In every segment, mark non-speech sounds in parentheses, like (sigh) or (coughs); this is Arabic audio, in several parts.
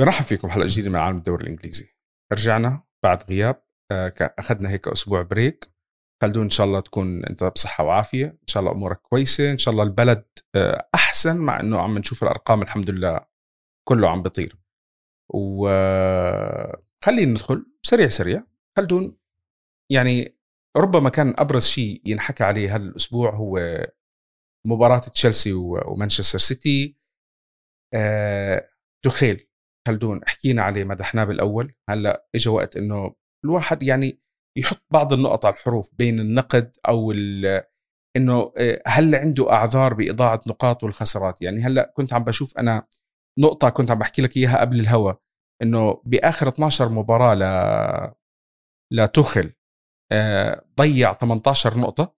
برحب فيكم حلقه جديدة من عالم الدوري الإنجليزي. رجعنا بعد غياب آه، أخذنا هيك أسبوع بريك. خلدون إن شاء الله تكون أنت بصحة وعافية إن شاء الله أمورك كويسة إن شاء الله البلد آه، أحسن مع إنه عم نشوف الأرقام الحمد لله كله عم بيطير وخلينا ندخل سريع سريع. خلدون يعني ربما كان أبرز شيء ينحكى عليه هذا الأسبوع هو مباراة تشيلسي ومانشستر سيتي. آه، تخيل خلدون حكينا عليه مدحناه بالاول هلأ اجى وقت إنه الواحد يعني يحط بعض النقط على الحروف بين النقد أو إنه آه، هل عنده أعذار بإضاعة نقاط والخسارات؟ يعني هلأ كنت عم بشوف أنا نقطة كنت عم بحكي لك إياها قبل الهوا إنه بآخر 12 مباراة ل لتوخل آه، ضيع 18 نقطة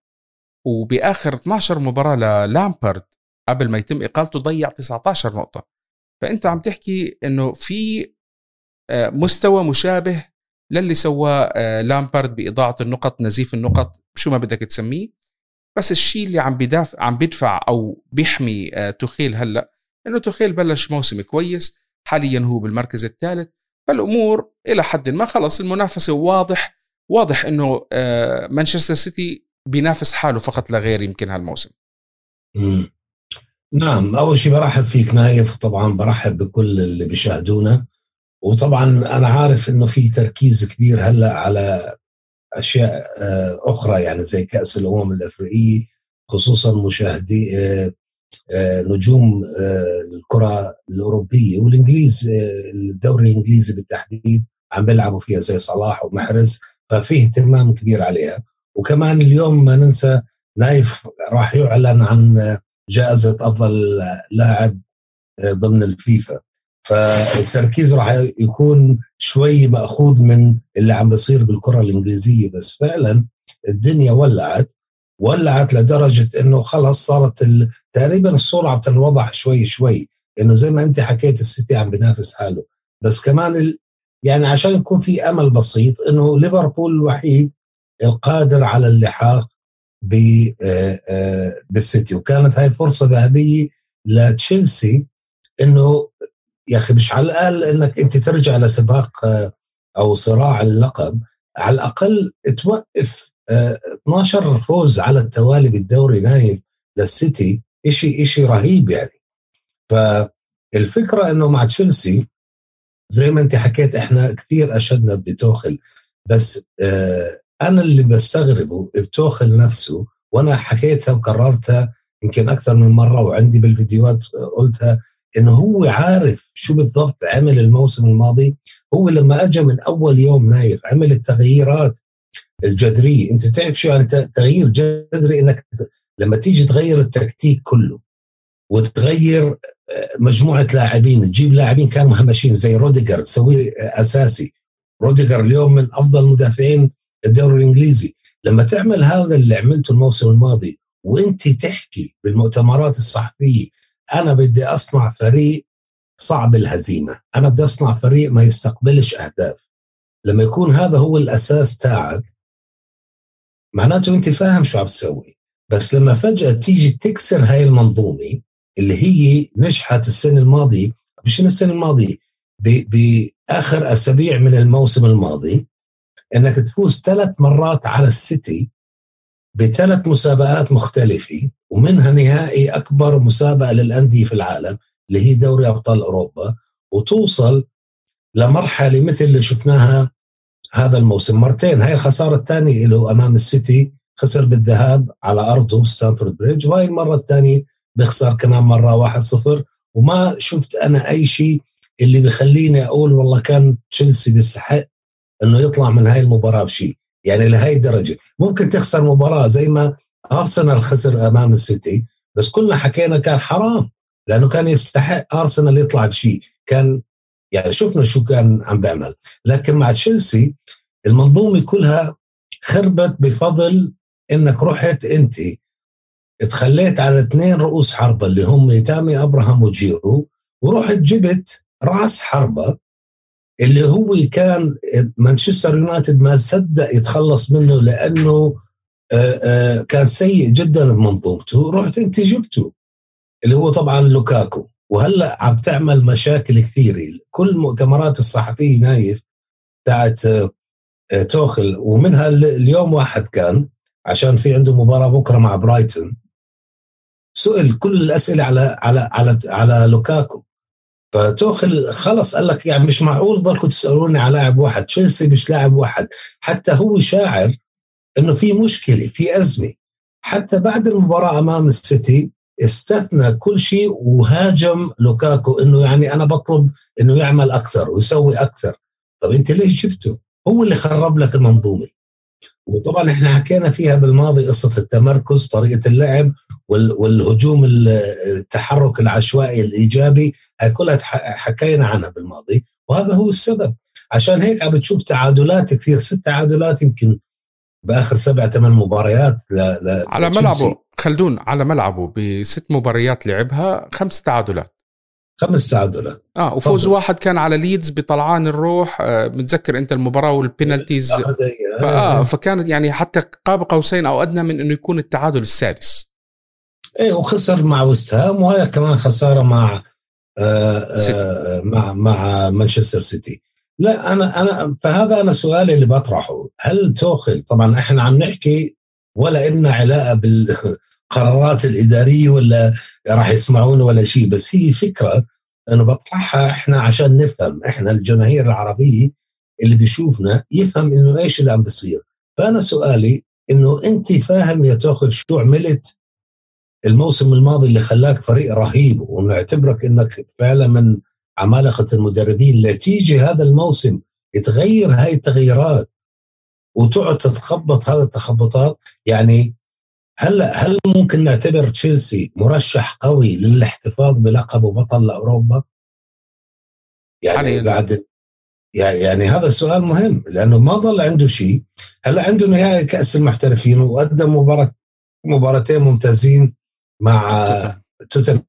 وبآخر 12 مباراة للامبرد قبل ما يتم إقالته ضيع 19 نقطة. فأنت عم تحكي إنه في آه، مستوى مشابه للي سواه آه، لامبارد بإضاعة النقط نزيف النقط شو ما بدك تسميه. بس الشيء اللي عم بدافع عم بدفع أو بيحمي آه، تخيل هلأ إنه تخيل بلش موسم كويس. حاليا هو بالمركز الثالث. فالأمور إلى حد ما خلص المنافسة واضح واضح إنه مانشستر سيتي بينافس حاله فقط لا غير يمكن هالموسم. نعم أول شيء برحب فيك نايف طبعا برحب بكل اللي بيشاهدونا. وطبعا أنا عارف إنه في تركيز كبير هلأ على أشياء آه، أخرى يعني زي كأس الأمم الأفريقية خصوصا مشاهدي آه، آه، نجوم الكرة الأوروبية والإنجليز الدوري الإنجليزي بالتحديد عم بيلعبوا فيها زي صلاح ومحرز ففي اهتمام كبير عليها. وكمان اليوم ما ننسى نايف راح يعلن عن جائزة أفضل لاعب ضمن الفيفا. فالتركيز راح يكون شوي مأخوذ من اللي عم بيصير بالكرة الإنجليزية بس فعلا الدنيا ولعت ولعت لدرجة إنه خلص صارت تقريبا الصورة عم تنوضح شوي شوي إنه زي ما أنت حكيت السيتي عم بينافس حاله. بس كمان ال... يعني عشان يكون في أمل بسيط إنه ليفربول الوحيد القادر على اللحاق بالسيتي. وكانت هاي فرصة ذهبية لتشيلسي إنه يا أخي مش على الأقل إنك أنت ترجع لسباق آه، أو صراع اللقب على الأقل توقف 12 فوز على التوالي بالدوري نايف للسيتي. شيء شيء رهيب يعني. فالفكرة إنه مع تشيلسي زي ما أنت حكيت إحنا كثير أشدنا بتوخل. بس أنا اللي بستغربه بتوخل نفسه وأنا حكيتها وكررتها يمكن أكثر من مرة وعندي بالفيديوهات قلتها إنه هو عارف شو بالضبط عمل الموسم الماضي. هو لما اجى من أول يوم نايف عمل التغييرات الجذرية. أنت بتعرف شو يعني؟ تغيير جذري إنك لما تيجي تغير التكتيك كله وتغير آه، مجموعة لاعبين تجيب لاعبين كانوا مهمشين زي روديجر تسويه أساسي. روديجر اليوم من أفضل مدافعين الدوري الإنجليزي. لما تعمل هذا اللي عملته الموسم الماضي وأنت تحكي بالمؤتمرات الصحفية أنا بدي أصنع فريق صعب الهزيمة. أنا بدي أصنع فريق ما يستقبلش أهداف. لما يكون هذا هو الأساس تاعك معناته أنت فاهم شو عم تسوي. بس لما فجأة تيجي تكسر هاي المنظومة اللي هي نجحت السنة الماضية مش السنة الماضية بآخر أسابيع من الموسم الماضي إنك تفوز ثلاث مرات على السيتي بثلاث مسابقات مختلفة ومنها نهائي أكبر مسابقة للأندية في العالم اللي هي دوري أبطال أوروبا وتوصل لمرحلة مثل اللي شفناها هذا الموسم. مرتين هاي الخسارة الثانية له أمام السيتي خسر بالذهاب على أرضه ستانفورد بريدج وهي المرة الثانية بيخسر كمان مرة 1-0 وما شفت أنا أي شيء اللي بخليني أقول والله كان تشيلسي بيستحق إنه يطلع من هاي المباراة بشيء يعني لهي الدرجه ممكن تخسر مباراة زي ما ارسنال خسر أمام السيتي بس كلنا حكينا كان حرام لأنه كان يستحق ارسنال يطلع بشيء. كان يعني شفنا شو كان عم بيعمل. لكن مع تشيلسي المنظومة كلها خربت بفضل إنك رحت أنت. تخليت على اثنين رؤوس حربة اللي هم تامي أبراهام وجيرو ورحت جبت راس حربة اللي هو كان مانشستر يونايتد ما صدق يتخلص منه لأنه آه، آه، كان سيء جدا بمنظومته. رحت أنت جبته اللي هو طبعا لوكاكو. وهلأ عم تعمل مشاكل كثيرة. كل مؤتمرات الصحفية نايف تاعت آه، توخيل ومنها اليوم واحد كان عشان في عنده مباراة بكرة مع برايتون سئل كل الأسئلة على على على على لوكاكو. فتوخيل خلص قال لك يعني مش معقول ضلكم تسألوني على لاعب واحد. تشيلسي مش لاعب واحد. حتى هو شاعر إنه في مشكلة في أزمة. حتى بعد المباراة أمام السيتي استثنى كل شيء وهاجم لوكاكو إنه يعني أنا بطلب إنه يعمل أكثر ويسوي أكثر. طب أنت ليش جبته؟ هو اللي خرب لك المنظومة. وطبعا إحنا حكينا فيها بالماضي قصة التمركز طريقة اللعب والهجوم التحرك العشوائي الإيجابي هاي كلها حكينا عنها بالماضي وهذا هو السبب. عشان هيك عم بتشوف تعادلات كثير ست تعادلات يمكن بآخر سبع ثمان مباريات ل... ل... على ملعبه خلدون على ملعبه بست مباريات لعبها خمس تعادلات. خمس تعادلات. آه وفوز طبعا. واحد كان على ليدز بطلوع الروح آه متذكر أنت المباراة وال penalties فآه فكانت يعني حتى قاب قوسين أو أدنى من إنه يكون التعادل السادس. إيه وخسر مع وست هام وهي كمان خسارة مع آه آه مع مع مانشستر سيتي. لا أنا أنا فهذا أنا سؤالي اللي بطرحه. هل توخل طبعا إحنا عم نحكي ولا إلنا علاقة بالقرارات الإدارية ولا راح يسمعونا ولا شيء بس هي فكرة انه بطرحها إحنا عشان نفهم. إحنا الجماهير العربية اللي بيشوفنا يفهم إنه إيش اللي عم بيصير. فأنا سؤالي إنه أنت فاهم يا توخل شو عملت الموسم الماضي اللي خلاك فريق رهيب ونعتبرك إنك فعلا من عمالقة المدربين. لتيجي هذا الموسم يتغير هاي التغييرات وتقعد تتخبط هذه التخبطات. يعني هلأ هل ممكن نعتبر تشيلسي مرشح قوي للاحتفاظ بلقب بطل لأوروبا؟ يعني بعد يعني هذا السؤال مهم لأنه ما ضل عنده شيء. هلأ عنده نهائي كأس المحترفين وقدم مباراه مباراتين ممتازين. مع توتنهام.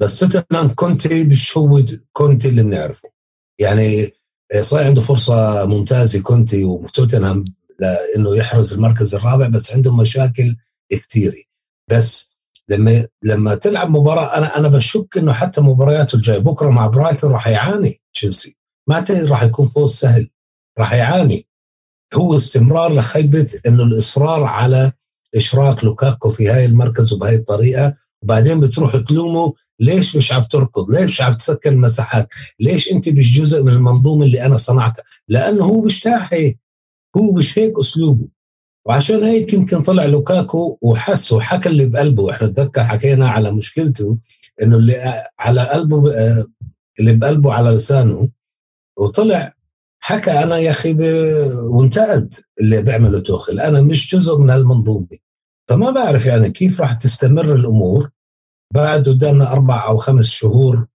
بس توتنهام كونتي مش هو كونتي اللي بنعرفه. يعني صحيح عنده فرصة ممتازة كونتي وتوتنهام لإنه يحرز المركز الرابع بس عندهم مشاكل كثيره بس لما لما تلعب مباراة أنا أنا بشك إنه حتى مبارياته الجاية بكرة مع برايتون راح يعاني تشيلسي. ما راح يكون فوز سهل راح يعاني. هو استمرار لخيبة إنه الإصرار على اشراك لوكاكو في هاي المركز وبهاي الطريقة. وبعدين بتروح تلومه ليش مش عم تركض؟ ليش عم تسكر المساحات؟ ليش أنت مش جزء من المنظومة اللي أنا صنعتها؟ لأنه هو مش هيك هو مش هيك أسلوبه. وعشان هيك يمكن طلع لوكاكو وحس وحكى اللي بقلبه. إحنا نتذكر حكينا على مشكلته إنه اللي على قلبه اللي بقلبه على لسانه. وطلع حكى أنا يا أخي وانتقد اللي بيعمله توخل أنا مش جزء من هالمنظومة. فما بعرف يعني كيف راح تستمر الأمور بعد قدامنا أربع أو خمس شهور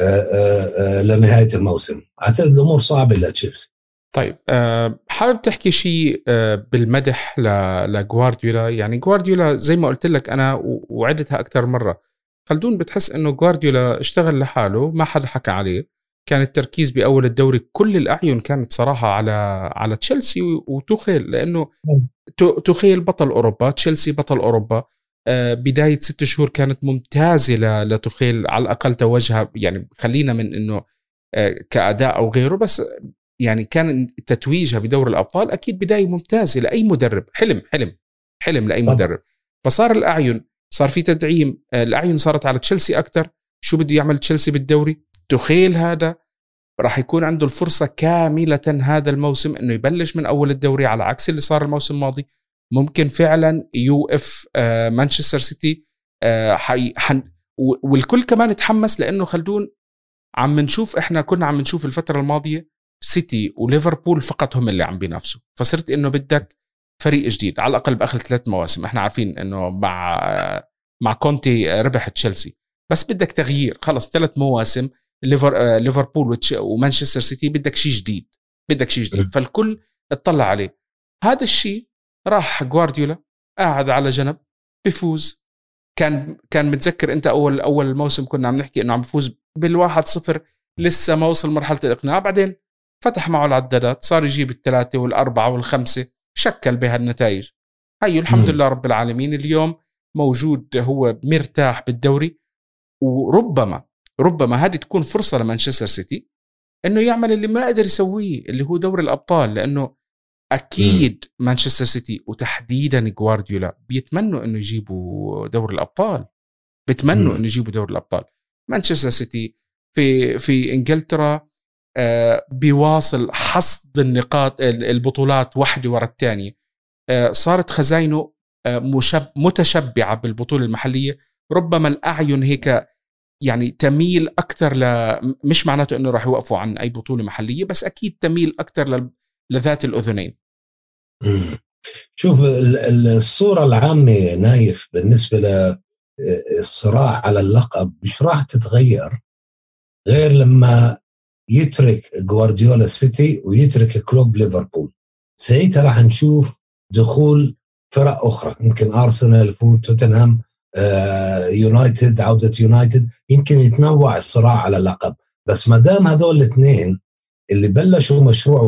آه، آه، آه، لنهاية الموسم. أعتقد الأمور صعبة لتشيلسي طيب حابب تحكي شيء بالمدح لجوارديولا يعني جوارديولا زي ما قلت لك أنا وعدتها أكثر مرة. خلدون بتحس إنه جوارديولا اشتغل لحاله ما حدا حكى عليه. كان التركيز بأول الدوري كل الأعين كانت صراحة على على تشيلسي وتوخيل لأنه نعم. توخيل بطل أوروبا تشيلسي بطل أوروبا آه، بداية ست شهور كانت ممتازة لتوخيل على الأقل توجها يعني خلينا من إنه آه، كأداء أو غيره بس يعني كان تتويجها بدور الأبطال أكيد بداية ممتازة لأي مدرب حلم حلم حلم لأي مدرب. فصار الأعين صار في تدعيم آه، الأعين صارت على تشيلسي أكثر شو بده يعمل تشيلسي بالدوري؟ تخيل هذا راح يكون عنده الفرصة كاملة هذا الموسم إنه يبلش من أول الدوري على عكس اللي صار الموسم الماضي. ممكن فعلا يوقف آه، مانشستر سيتي آه، والكل كمان تحمس لإنه خلدون عم نشوف إحنا كنا عم نشوف الفترة الماضية سيتي وليفربول فقط هم اللي عم بينافسوا. فصرت إنه بدك فريق جديد على الأقل باخر ثلاث مواسم. إحنا عارفين إنه مع مع كونتي ربح تشيلسي. بس بدك تغيير خلص ثلاث مواسم ليفر ليفربول ومانشستر سيتي بدك شيء جديد بدك شيء جديد. فالكل اطلع عليه. هذا الشيء راح جوارديولا قاعد على جنب بفوز. كان كان متذكر انت أول أول الموسم كنا عم نحكي إنه عم بفوز بالواحد صفر لسه ما وصل مرحلة الإقناع. بعدين فتح معه العدادات صار يجيب الثلاثة والأربعة والخمسة شكل بهالنتائج. هي الحمد لله رب العالمين. اليوم موجود هو مرتاح بالدوري وربما ربما هذه تكون فرصة لمانشستر سيتي إنه يعمل اللي ما قدر يسويه اللي هو دوري الأبطال لأنه أكيد مانشستر سيتي وتحديدا جوارديولا بيتمنوا إنه يجيبوا دوري الأبطال بيتمنوا إنه يجيبوا دوري الأبطال. مانشستر سيتي في في إنجلترا آه، بيواصل حصد النقاط البطولات واحدة ورا الثانية. آه، صارت خزاينه آه، متشبعة بالبطولة المحلية. ربما الأعين هيك يعني تميل أكثر ل مش معناته إنه راح يوقفوا عن أي بطولة محلية بس أكيد تميل أكثر لذات الأذنين. شوف الصورة العامة نايف بالنسبة للصراع على اللقب مش راح تتغير غير لما يترك جوارديولا السيتي ويترك كلوب ليفربول. ساعتها راح نشوف دخول فرق أخرى يمكن أرسنال يفوت توتنهام يونايتد عودة يونايتد يمكن يتنوع الصراع على اللقب بس ما دام هذول الاثنين اللي بلشوا مشروع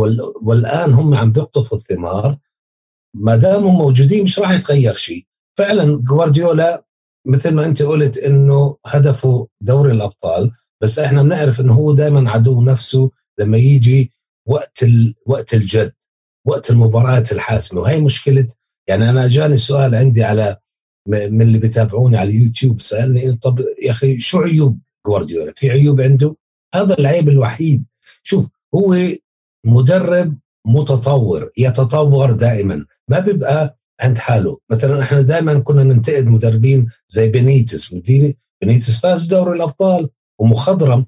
والآن هم عم بيقطفوا الثمار ما داموا موجودين مش راح يتغير شيء. فعلا جوارديولا مثل ما أنت قلت إنه هدفه دوري الأبطال بس إحنا بنعرف إنه هو دائما عدو نفسه لما يجي وقت ال... وقت الجد وقت المباريات الحاسمة. وهي مشكلة يعني أنا جاني سؤال عندي على من اللي بيتابعوني على اليوتيوب سألني طب يا أخي شو عيوب جوارديولا؟ في عيوب عنده؟ هذا العيب الوحيد. شوف هو مدرب متطور يتطور دائما. ما بيبقى عند حاله. مثلا إحنا دائما كنا ننتقد مدربين زي بينيتيز. بينيتيز فاز دوري الأبطال ومخضرم.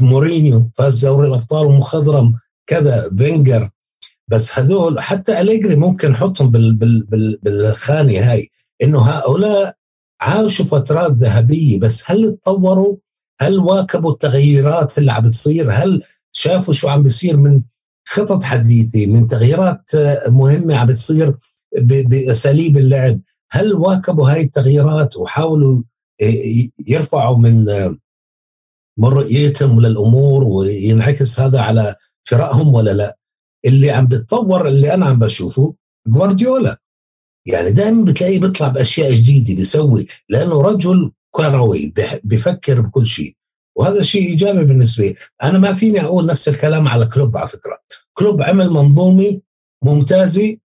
مورينيو فاز دوري الأبطال ومخضرم. كذا فينجر. بس هذول حتى أليجري ممكن نحطهم بال بال بال بالخانة هاي. إنه هؤلاء عاشوا فترات ذهبية بس هل تطوروا؟ هل واكبوا التغيرات اللي عم بتصير؟ هل شافوا شو عم بيصير من خطط حديثة من تغييرات مهمة عم بتصير بأساليب اللعب؟ هل واكبوا هاي التغييرات وحاولوا يرفعوا من مرئيتهم للأمور وينعكس هذا على فرقهم ولا لا؟ اللي عم بتطور اللي أنا عم بشوفه جوارديولا يعني دائما بتلاقيه بيطلع بأشياء جديدة بيسوي لأنه رجل كروي بفكر بكل شيء. وهذا شيء إيجابي بالنسبة. لي أنا ما فيني أقول نفس الكلام على كلوب على فكرة. كلوب عمل منظومة ممتازة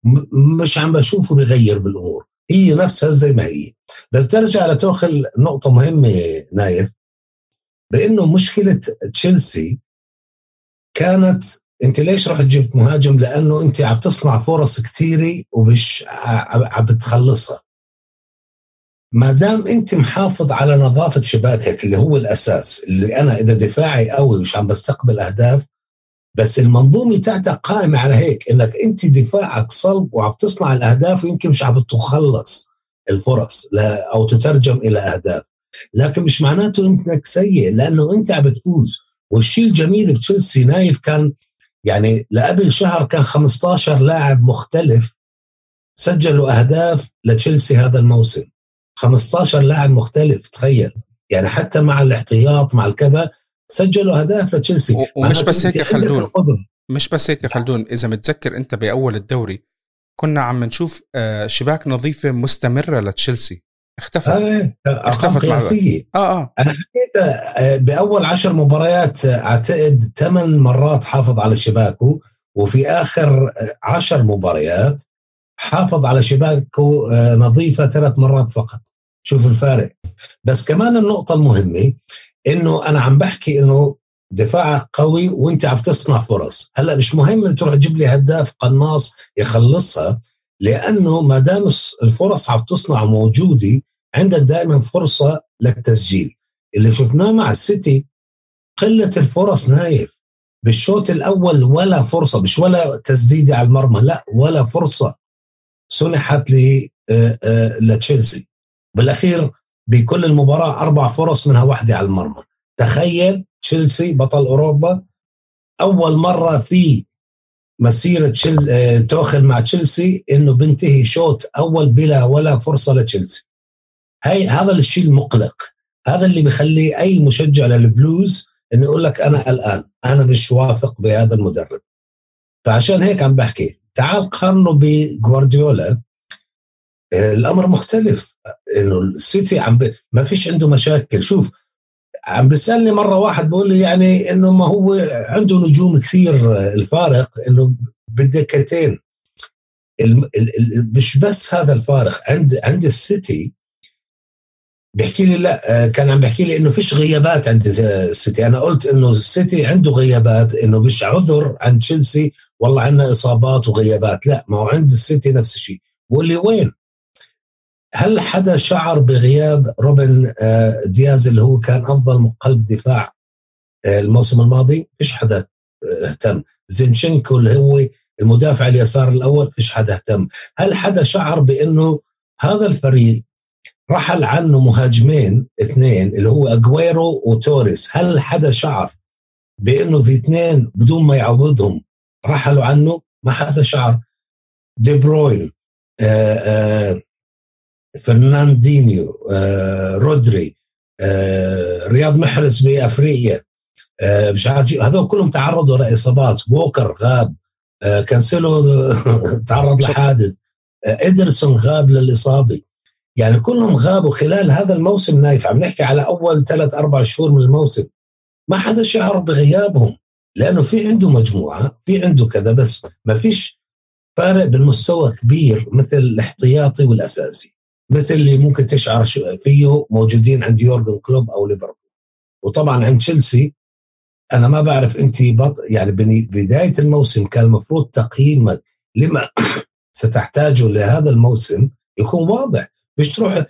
مش عم بشوفه بغير بالأمور. هي نفسها زي ما هي. بس ترجع لتوخل نقطة مهمة نايف بأنه مشكلة تشيلسي كانت انت ليش رحت جبت مهاجم؟ لأنه انت عم تصنع فرص كثيره ومش عم بتخلصها. ما دام انت محافظ على نظافة شباكك اللي هو الأساس اللي أنا إذا دفاعي قوي مش عم بستقبل أهداف بس المنظومة تاعتك قائمة على هيك إنك انت دفاعك صلب وعم تصنع الأهداف ويمكن مش عم تخلص الفرص أو تترجم إلى أهداف. لكن مش معناته إنك سيء لأنه أنت عم بتفوز. والشيء الجميل بتشيلسي نايف كان يعني لقبل شهر كان 15 لاعب مختلف سجلوا أهداف لتشيلسي هذا الموسم. 15 لاعب مختلف تخيل. يعني حتى مع الاحتياط مع الكذا سجلوا أهداف لتشيلسي. ومش بس هيك خلدون. مش بس هيك يا خلدون. إذا متذكر أنت بأول الدوري كنا عم نشوف آه، شباك نظيفة مستمرة لتشيلسي. اختفت آه اختفت قياسية. آه آه. أنا حكيت آه، بأول عشر مباريات آه، أعتقد ثمان مرات حافظ على شباكه وفي آخر آه، عشر مباريات حافظ على شباكه نظيفة ثلاث مرات فقط. شوف الفارق. بس كمان النقطة المهمة إنه أنا عم بحكي إنه دفاعك قوي وإنت عم تصنع فرص. هلأ مش مهم تروح تجيب لي هداف قناص يخلصها لأنه ما دام الفرص عم تصنع موجودة عندك دائما فرصة للتسجيل. اللي شفناه مع السيتي قلة الفرص نايف. بالشوط الأول ولا فرصة مش ولا تسديده على المرمى لا ولا فرصة سنحت آه، آه، لتشيلسي. بالأخير بكل المباراة أربع فرص منها واحدة على المرمى. تخيل تشيلسي بطل أوروبا أول مرة في مسيرة تشيلسي آه، توخل مع تشيلسي إنه بنتهي شوط أول بلا ولا فرصة لتشيلسي. هاي هذا الشيء المقلق. هذا اللي بخلي أي مشجع للبلوز إنه يقول لك أنا الان أنا مش واثق بهذا المدرب. فعشان هيك عم بحكي. تعال قارنه بجوارديولا. الأمر مختلف. إنه السيتي عم ب... ما فيش عنده مشاكل. شوف عم بيسألني مرة واحد بقول لي يعني إنه ما هو عنده نجوم كثير الفارق. إنه بالدكتين. مش بس هذا الفارق. عند عند السيتي بيحكي لي لا كان عم بيحكي لي إنه فيش غيابات عند السيتي أنا قلت إنه السيتي عنده غيابات إنه مش عذر عند تشيلسي والله عندنا إصابات وغيابات. لا ما هو عند السيتي نفس الشيء. بقول لي وين؟ هل حدا شعر بغياب روبن آه، دياز اللي هو كان أفضل قلب دفاع آه، الموسم الماضي؟ فيش حدا آه، اهتم. زينشينكو اللي هو المدافع اليسار الأول فيش حدا اهتم. هل حدا شعر بإنه هذا الفريق رحل عنه مهاجمين اثنين اللي هو أجويرو وتوريس. هل حدا شعر بأنه في اثنين بدون ما يعوضهم رحلوا عنه؟ ما حدا شعر. دي بروين آآ آآ فرناندينيو آه، رودري آه، رياض محرز بافريقيا آه، مش عارف هذول كلهم تعرضوا لاصابات ووكر غاب كانسيلو (laughs) تعرض لحادث. إدرسون غاب للإصابة. يعني كلهم غابوا خلال هذا الموسم نايف. عم نحكي على أول ثلاث أربع شهور من الموسم. ما حدا شعر بغيابهم لأنه في عنده مجموعة في عنده كذا بس ما فيش فارق بالمستوى كبير مثل الاحتياطي والأساسي. مثل اللي ممكن تشعر فيه موجودين عند يورجن كلوب أو ليفربول. وطبعا عند تشيلسي أنا ما بعرف أنت بط يعني بداية الموسم كان المفروض تقييمك لما (coughs) ستحتاجه لهذا الموسم يكون واضح. مش تروح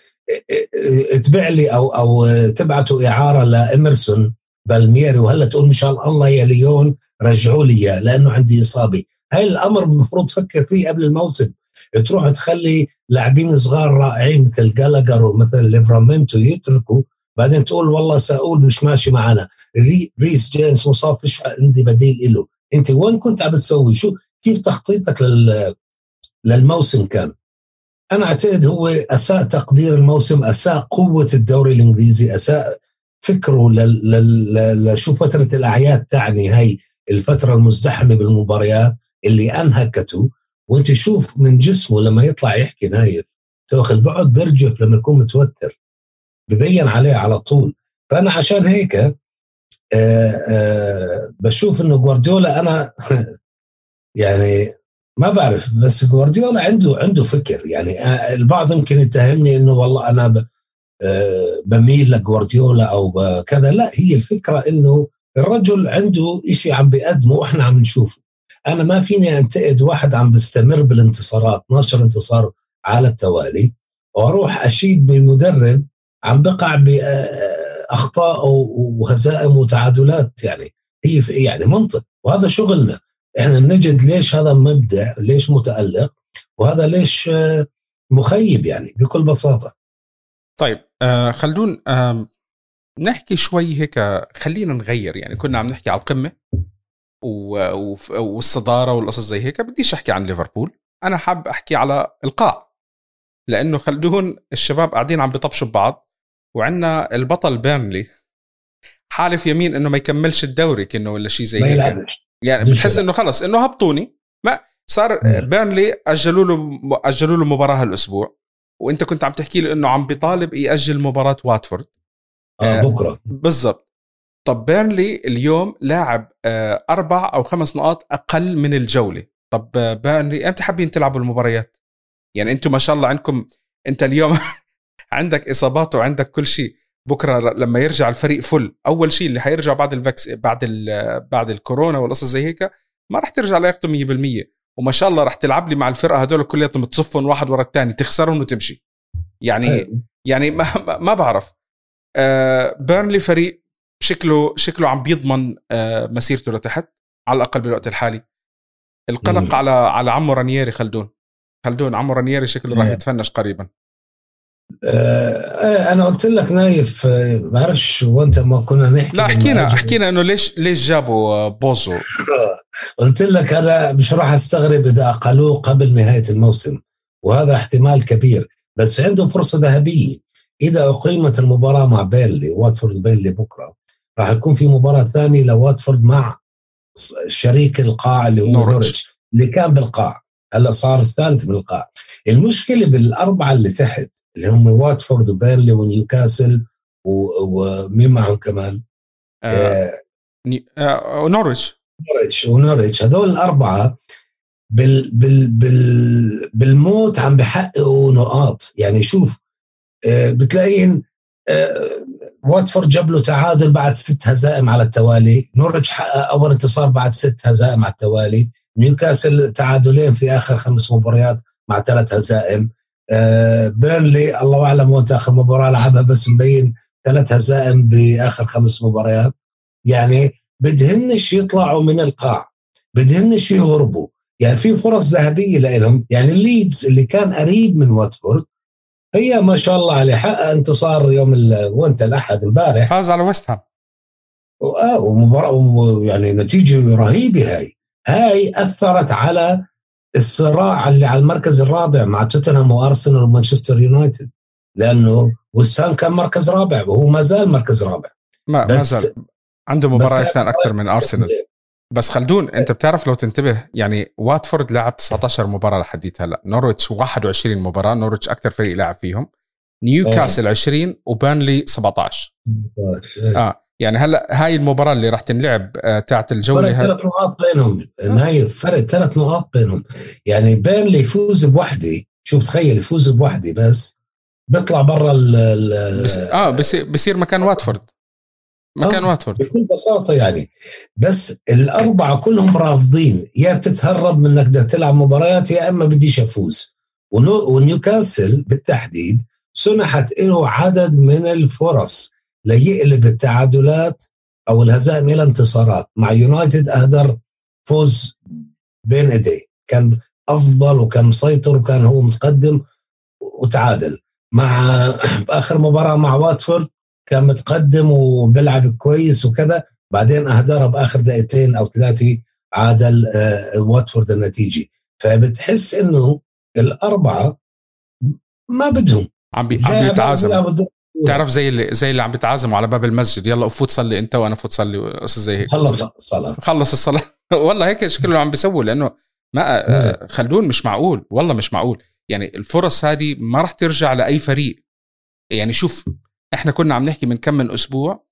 تبيع لي أو أو تبعته إعارة لإيمرسون بالميري وهلا تقول إن شاء الله يا ليون رجعوا لي إياه لأنه عندي إصابة. هاي الأمر المفروض تفكر فيه قبل الموسم. تروح تخلي لاعبين صغار رائعين مثل جالاجر ومثل ليفرامينتو يتركوا بعدين تقول والله ساول مش ماشي معنا. ري ريس جيمس مصاب فيش عندي بديل له أنت وين كنت عم تسوي؟ شو كيف تخطيطك لل للموسم كان؟ أنا أعتقد هو أساء تقدير الموسم أساء قوة الدوري الإنجليزي أساء فكره لشو فترة الأعياد تعني هي الفترة المزدحمة بالمباريات اللي أنهكته. وأنت شوف من جسمه لما يطلع يحكي نايف تأخذ بعد برجف لما يكون متوتر ببين عليه على طول. فأنا عشان هيك آآ آه، آآ آه، بشوف إنه جوارديولا أنا (laughs) يعني ما بعرف بس جوارديولا عنده عنده فكر. يعني آه، البعض يمكن يتهمني إنه والله أنا بميل لجوارديولا أو كذا. لا هي الفكرة إنه الرجل عنده شيء عم بيقدمه وإحنا عم نشوفه. أنا ما فيني أنتقد واحد عم بيستمر بالانتصارات 12 انتصار على التوالي وأروح أشيد بمدرب عم بقع بأخطاء وهزائم وتعادلات. يعني هي يعني منطق. وهذا شغلنا. إحنا بنجد ليش هذا مبدع ليش متألق وهذا ليش مخيب يعني بكل بساطة. طيب آه خلدون آه نحكي شوي هيك خلينا نغير يعني. كنا عم نحكي على القمة والصدارة والقصص زي هيك. بديش أحكي عن ليفربول. أنا حاب أحكي على القاع. لأنه خلدون الشباب قاعدين عم بيطبشوا ببعض وعندنا البطل بيرنلي حالف يمين إنه ما يكملش الدوري كأنه ولا شيء زي هيك. يعني بتحس إنه خلص إنه هبطوني. ما صار بيرنلي أجلوا له أجلوا له مباراة هالأسبوع. وأنت كنت عم تحكي لي إنه عم بيطالب يأجل مباراة واتفورد. آه بكرة. بالضبط. طب بيرنلي اليوم لاعب آه، أربع أو خمس نقاط أقل من الجولة. طب آه، بيرنلي إمتى حابين تلعبوا المباريات؟ يعني أنتم ما شاء الله عندكم أنت اليوم (laughs) عندك إصابات وعندك كل شيء. بكرة لما يرجع الفريق فل أول شيء اللي حيرجع بعد الفاكس بعد ال بعد الكورونا والقصص زي هيك ما راح ترجع لياقته 100% وما شاء الله راح تلعب لي مع الفرقة هدول كلياتهم تصفهم واحد ورا الثاني تخسرهم وتمشي. يعني يعني ما, ما بعرف. آه بيرنلي فريق شكله شكله عم بيضمن آه، مسيرته لتحت على الأقل بالوقت الحالي. القلق مم. على على عمو رانييري خلدون. خلدون عمو رانييري شكله راح يتفنش قريبا. أنا قلت لك نايف ما آه، بعرفش وانت ما كنا نحكي لا حكينا حكينا إنه ليش ليش جابوا آه، بوزو؟ (laughs) قلت لك أنا مش راح أستغرب إذا أقلوه قبل نهاية الموسم وهذا احتمال كبير. بس عنده فرصة ذهبية. إذا أقيمت المباراة مع بيرنلي واتفورد بيرنلي بكرة راح يكون في مباراة ثانية لواتفورد مع شريك القاع اللي هو نورتش اللي كان بالقاع. هلا صار الثالث بالقاع. المشكلة بالأربعة اللي تحت اللي هم واتفورد وبيرنلي ونيوكاسل ومين معهم كمان؟ آه آه نوريتش ونوريتش. هذول الأربعة بال بال بال بالموت عم بحققوا نقاط. يعني شوف آه بتلاقين آه واتفورد جاب له تعادل بعد ست هزائم على التوالي. نوريتش حقق أول انتصار بعد ست هزائم على التوالي. نيوكاسل تعادلين في آخر خمس مباريات مع ثلاث هزائم. آه بيرنلي الله أعلم وين اخر مباراه لعبها بس مبين ثلاث هزائم بآخر خمس مباريات. يعني بدهنش يطلعوا من القاع بدهنش يهربوا. يعني في فرص ذهبية لهم يعني الليدز اللي كان قريب من واتفورد هي ما شاء الله عليه حقق انتصار يوم وأنت الأحد امبارح فاز على ويست هام آه ومباراة يعني نتيجة رهيبة هاي. هاي أثرت على الصراع اللي على المركز الرابع مع توتنهام وأرسنال ومانشستر يونايتد لأنه وست هام كان مركز رابع وهو ما زال مركز رابع. ما, ما زال. عنده مباراتين أكثر من أرسنال. بس خلدون أنت بتعرف لو تنتبه يعني واتفورد لعب 19 مباراة لحديت هلا. نورويتش 21 مباراة نورويتش أكثر فريق لعب فيهم. نيوكاسل 20 وبيرنلي 17 آه. يعني هلا هاي المباراة اللي راح تنلعب آه تاعت الجولة فرق ثلاث نقاط بينهم. هاي فرق ثلاث نقاط بينهم. يعني بيرنلي يفوز بوحدة. شوف تخيل يفوز بوحدة بس بيطلع برا ال بس آه بصير بصير مكان واتفورد. مكان واتفورد. بكل بساطة يعني. بس الأربعة كلهم رافضين. يا بتتهرب من إنك بدك تلعب مباريات يا إما بديش أفوز. ونيوكاسل بالتحديد سنحت له عدد من الفرص. ليقلب التعادلات أو الهزائم إلى انتصارات. مع يونايتد أهدر فوز بين ايديه كان أفضل وكان مسيطر وكان هو متقدم وتعادل. مع (clears throat) آخر مباراة مع واتفورد كان متقدم وبيلعب كويس وكذا. بعدين اهدرها بآخر دقيقتين أو ثلاثة عادل آه، واتفورد النتيجة. فبتحس إنه الأربعة ما بدهم. عم بي عم بيتعازموا. تعرف زي اللي زي اللي عم بيتعازموا على باب المسجد. يلا فوت صلي انت وأنا فوت صلي قصص زي هيك. خلص الصلاة. خلص الصلاة. (laughs) والله هيك شكله عم بيسووا لأنه ما آه، خلون مش معقول. والله مش معقول. يعني الفرص هذه ما راح ترجع لأي فريق. يعني شوف إحنا كنا عم نحكي من كم من أسبوع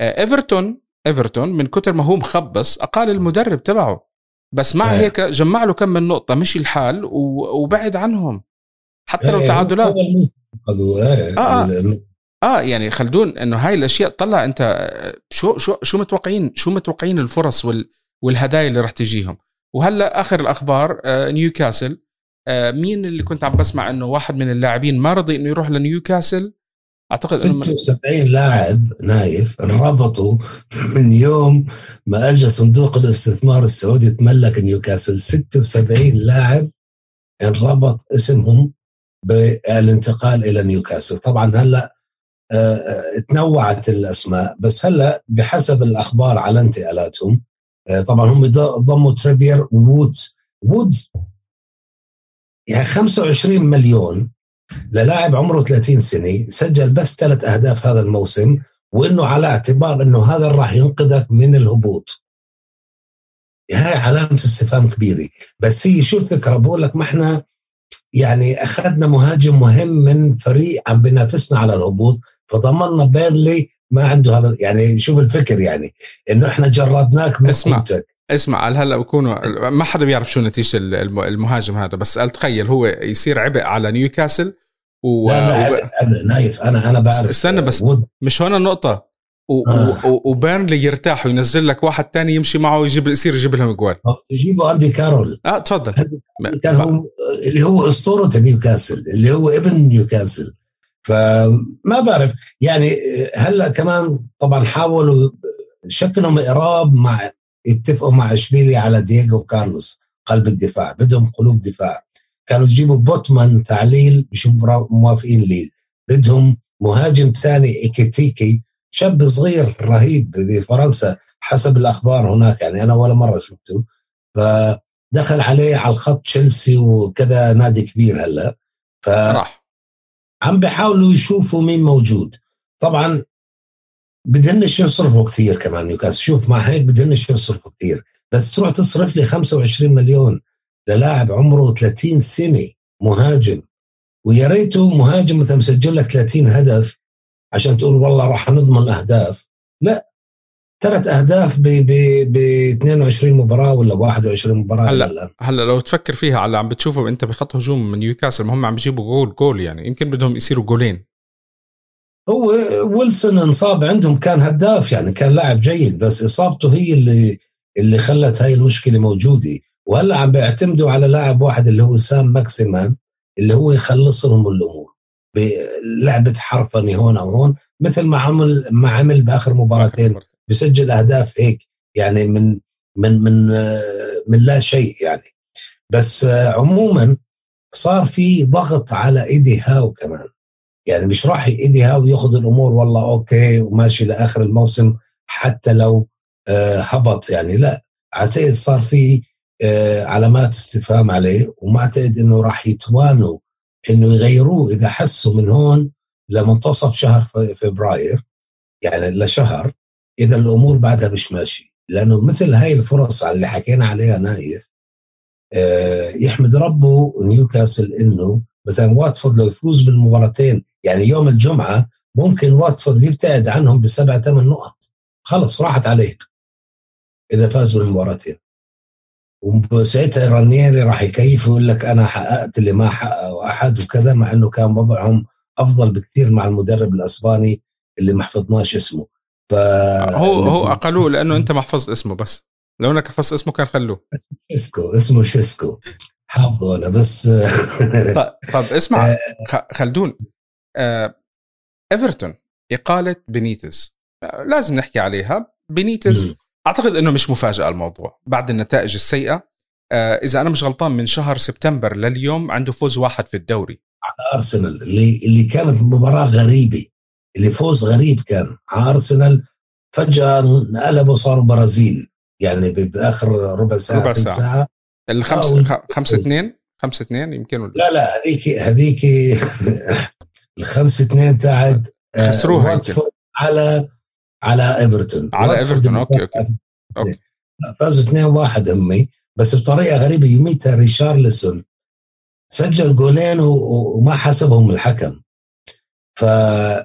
آه، إيفرتون إيفرتون من كتر ما هو مخبص أقال المدرب تبعه. بس مع هيك جمع له كم من نقطة مشي الحال وبعد عنهم. حتى لو تعادلات. آه, آه. آه يعني خلدون إنه هاي الأشياء طلع أنت شو شو شو متوقعين؟ شو متوقعين الفرص وال والهدايا اللي راح تجيهم؟ وهلأ آخر الأخبار آه نيوكاسل. آه مين اللي كنت عم بسمع إنه واحد من اللاعبين ما رضي إنه يروح لنيوكاسل؟ أعتقد 76 لاعب نايف انربطوا من يوم ما اجى صندوق الاستثمار السعودي تملك نيوكاسل. 76 لاعب انربط اسمهم بالانتقال إلى نيوكاسل. طبعا هلأ تنوعت الأسماء. بس هلا بحسب الأخبار على انتقالاتهم آه طبعا هم ضموا تريبيير وودز وودز يعني 25 مليون للاعب عمره 30 سنة سجل بس ثلاث أهداف هذا الموسم وإنه على اعتبار إنه هذا راح ينقذك من الهبوط. هاي علامة استفهام كبيرة. بس هي شو الفكرة؟ بقول لك ما إحنا يعني أخذنا مهاجم مهم من فريق عم بينافسنا على الهبوط. فضمننا بيرنلي ما عنده هذا يعني شوف الفكر يعني إنه إحنا جردناك من اسمع قيمتك. اسمع هلا بكونوا ما حدا بيعرف شو نتيجة المهاجم هذا بس تخيل هو يصير عبء على نيوكاسل و... لا لا و... نايف أنا أنا بعرف استنى بس وود. مش هون النقطة و... آه. و... وبيرنلي يرتاح وينزل لك واحد تاني يمشي معه ويجيب يصير يجيب لهم جوال تجيبه أندي كارول آه تفضل كان هو اللي هو أسطورة نيوكاسل اللي هو ابن نيوكاسل فما بعرف. يعني هلا كمان طبعا حاولوا شكلوا مقراب مع اتفقوا مع اشبيلي على دييغو كارلوس قلب الدفاع بدهم قلوب دفاع. كانوا يجيبوا بوتمان تعليل مش موافقين ليه. بدهم مهاجم ثاني إيكيتيكي شاب صغير رهيب بفرنسا حسب الأخبار هناك يعني أنا ولا مرة شفته. فدخل عليه على الخط تشيلسي وكذا نادي كبير هلا. ف عم بيحاولوا يشوفوا مين موجود. طبعا بدهنش يصرفوا كثير كمان نيوكاسل. شوف مع هيك بدهنش يصرفوا كثير. بس تروح تصرف لي 25 مليون للاعب عمره 30 سنة مهاجم ويا ريته مهاجم مثلا مسجل لك 30 هدف عشان تقول والله راح نضمن اهداف ثلاث أهداف ب ب 22 مباراة ولا 21 مباراة هلا هلا لو تفكر فيها على عم بتشوفه انت بخط هجوم من نيوكاسل هم عم بيجيبوا جول جول يعني. يمكن بدهم يصيروا جولين. هو ويلسون انصاب عندهم كان هداف يعني كان لاعب جيد بس إصابته هي اللي اللي خلت هاي المشكلة موجودة. وهلا عم بيعتمدوا على لاعب واحد اللي هو سان ماكسيمان اللي هو يخلص لهم الأمور بلعبه حرفنه هون أو هون مثل ما عمل ما عمل بآخر مباراتين بسجل أهداف هيك يعني من من من من لا شيء يعني. بس عموما صار في ضغط على إيدي هاو كمان. يعني مش راح إيدي هاو ياخذ الأمور والله أوكي وماشي لآخر الموسم حتى لو آه، هبط يعني لا. أعتقد صار في آه، علامات استفهام عليه وما أعتقد إنه راح يتوانوا إنه يغيروه إذا حسوا من هون لمنتصف شهر فبراير يعني لشهر. إذا الأمور بعدها مش ماشي لأنه مثل هاي الفرص اللي حكينا عليها نايف آه، يحمد ربه نيوكاسل إنه مثلا واتفورد لو يفوز بالمباراتين يعني يوم الجمعة ممكن واتفورد يبتعد عنهم بسبع ثمان نقط. خلص راحت عليه. إذا فاز بالمباراتين. وساعتها رانيري راح يكيف ويقول لك أنا حققت اللي ما حققه أحد وكذا مع إنه كان وضعهم أفضل بكثير مع المدرب الأسباني اللي ما حفظناش اسمه. ف هو هو أقلوه لأنه أنت ما حفظت اسمه بس. لو إنك حفظت اسمه كان خلوه. اسمه شيسكو اسمه شيسكو. حافظه أنا بس (laughs) طيب, طيب اسمع. آه. خلدون. آه إيفرتون إقالة بينيتز آه لازم نحكي عليها. بينيتز أعتقد إنه مش مفاجأة الموضوع بعد النتائج السيئة. آه إذا أنا مش غلطان من شهر سبتمبر لليوم عنده فوز واحد في الدوري. على أرسنال اللي اللي كانت مباراة غريبة. اللي فوز غريب كان. على أرسنال فجأة انقلبوا صاروا برازيل. يعني بآخر ربع ساعة ربع ساعة, ساعة. الخمس آه خمسة اثنين؟ خمسة اثنين يمكن ولا؟ لا لا هذيك هذيك (laughs) الخمسة اثنين تاعت آه، خسروها على على إيفرتون. على إيفرتون. أوكي أوكي, أوكي. فازوا 2 1 همي. بس بطريقة غريبة يوميتها ريشارلسون. سجل جولين وما حسبهم الحكم.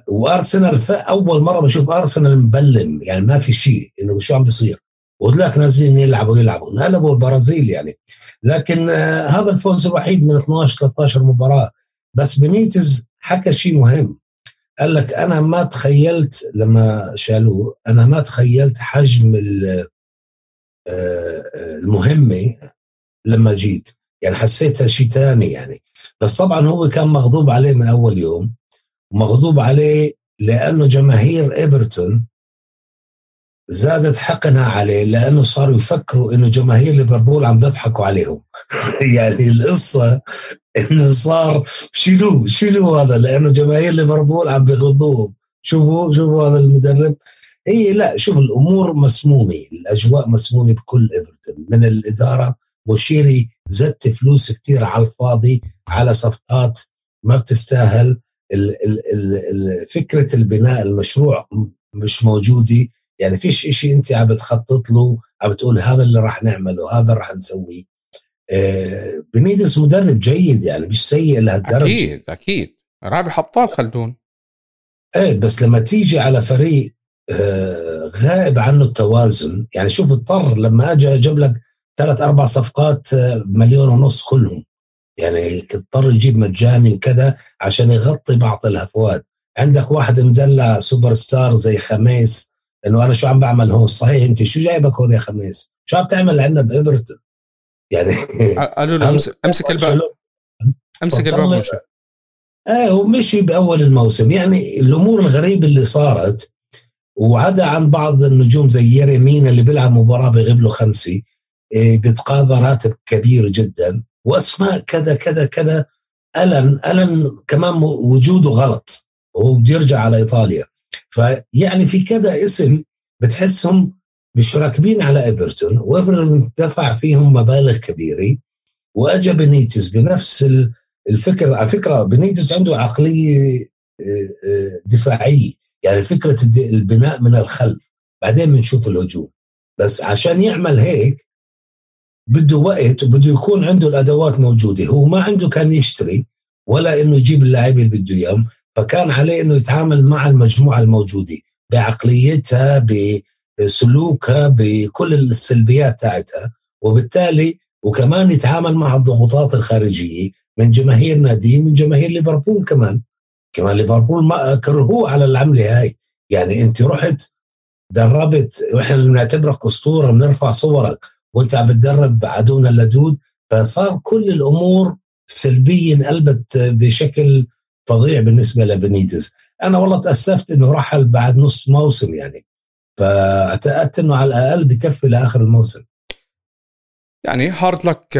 وارسنال أول مرة بشوف أرسنال مبلم يعني ما في شيء إنه شو عم بيصير. وهذلاك نازلين يلعبوا يلعبوا. انقلبوا البرازيل يعني. لكن آه هذا الفوز الوحيد من 12 13 مباراة. بس بنيتز حكى شيء مهم. قال لك أنا ما تخيلت لما شالوه أنا ما تخيلت حجم آه، المهمة لما جيت. يعني حسيتها شيء ثاني يعني. بس طبعا هو كان مغضوب عليه من أول يوم. مغضوب عليه لأنه جماهير إيفرتون زادت حقنها عليه لأنه صاروا يفكروا إنه جماهير ليفربول عم بيضحكوا عليهم. (laughs) يعني القصة إنه صار شيلوه شيلوه هذا لأنه جماهير ليفربول عم بيغضوهم. شوفوا شوفوا هذا المدرب. هي لا شوف الأمور مسمومة الأجواء مسمومة بكل إيفرتون. من الإدارة مشيري زدت فلوس كثير على الفاضي على صفقات ما بتستاهل. فكرة البناء المشروع مش موجودة. يعني فيش إشي أنت عم بتخطط له عم بتقول هذا اللي راح نعمله هذا راح نسويه. آه بنيدس مدرب جيد يعني مش سيء لهالدرجة. أكيد أكيد. رابح ابطال خلدون. إيه بس لما تيجي على فريق آه غائب عنه التوازن يعني شوف اضطر لما اجى جاب لك ثلاث أربع صفقات آه، مليون ونص كلهم. يعني اضطر يجيب مجاني وكذا عشان يغطي بعض الهفوات. عندك واحد مدلع سوبر ستار زي خميس إنه أنا شو عم بعمل هون؟ صحيح أنت شو جايبك هون يا خميس؟ شو عم تعمل عندنا بإيفرتون؟ يعني (laughs) قالوا له امسك الباب. امسك الباب إيه ومشي بأول الموسم. يعني الأمور الغريبة اللي صارت وعدا عن بعض النجوم زي يريمين اللي بيلعب مباراة بيغيب له خمسة إيه بيتقاضى راتب كبير جدا. وأسماء كذا كذا كذا ألن ألن كمان وجوده غلط وهو بده يرجع على إيطاليا. فيعني في كذا اسم بتحسهم مش راكبين على ايفرتون وإيفرتون دفع فيهم مبالغ كبيرة واجى بنيتس بنفس الفكرة على فكرة بنيتس عنده عقلية آه، آه، دفاعية. يعني فكرة البناء من الخلف بعدين بنشوف الهجوم. بس عشان يعمل هيك بده وقت وبده يكون عنده الأدوات موجودة. هو ما عنده كان يشتري ولا إنه يجيب اللاعبين اللي بده اياهم فكان عليه إنه يتعامل مع المجموعة الموجودة بعقليتها بسلوكها بكل السلبيات تاعتها وبالتالي وكمان يتعامل مع الضغوطات الخارجية من جماهير ناديه من جماهير ليفربول كمان. كمان ليفربول ما كرهوه على العملة هاي. يعني أنت رحت دربت وإحنا بنعتبرك أسطورة بنرفع صورك. وانت عم بتدرب عدونا اللدود فصار كل الأمور سلبيا انقلبت بشكل فظيع بالنسبة لبنيتز أنا والله تأسفت إنه رحل بعد نص موسم يعني. فأعتقدت إنه على الأقل بكفي لآخر الموسم. يعني hard luck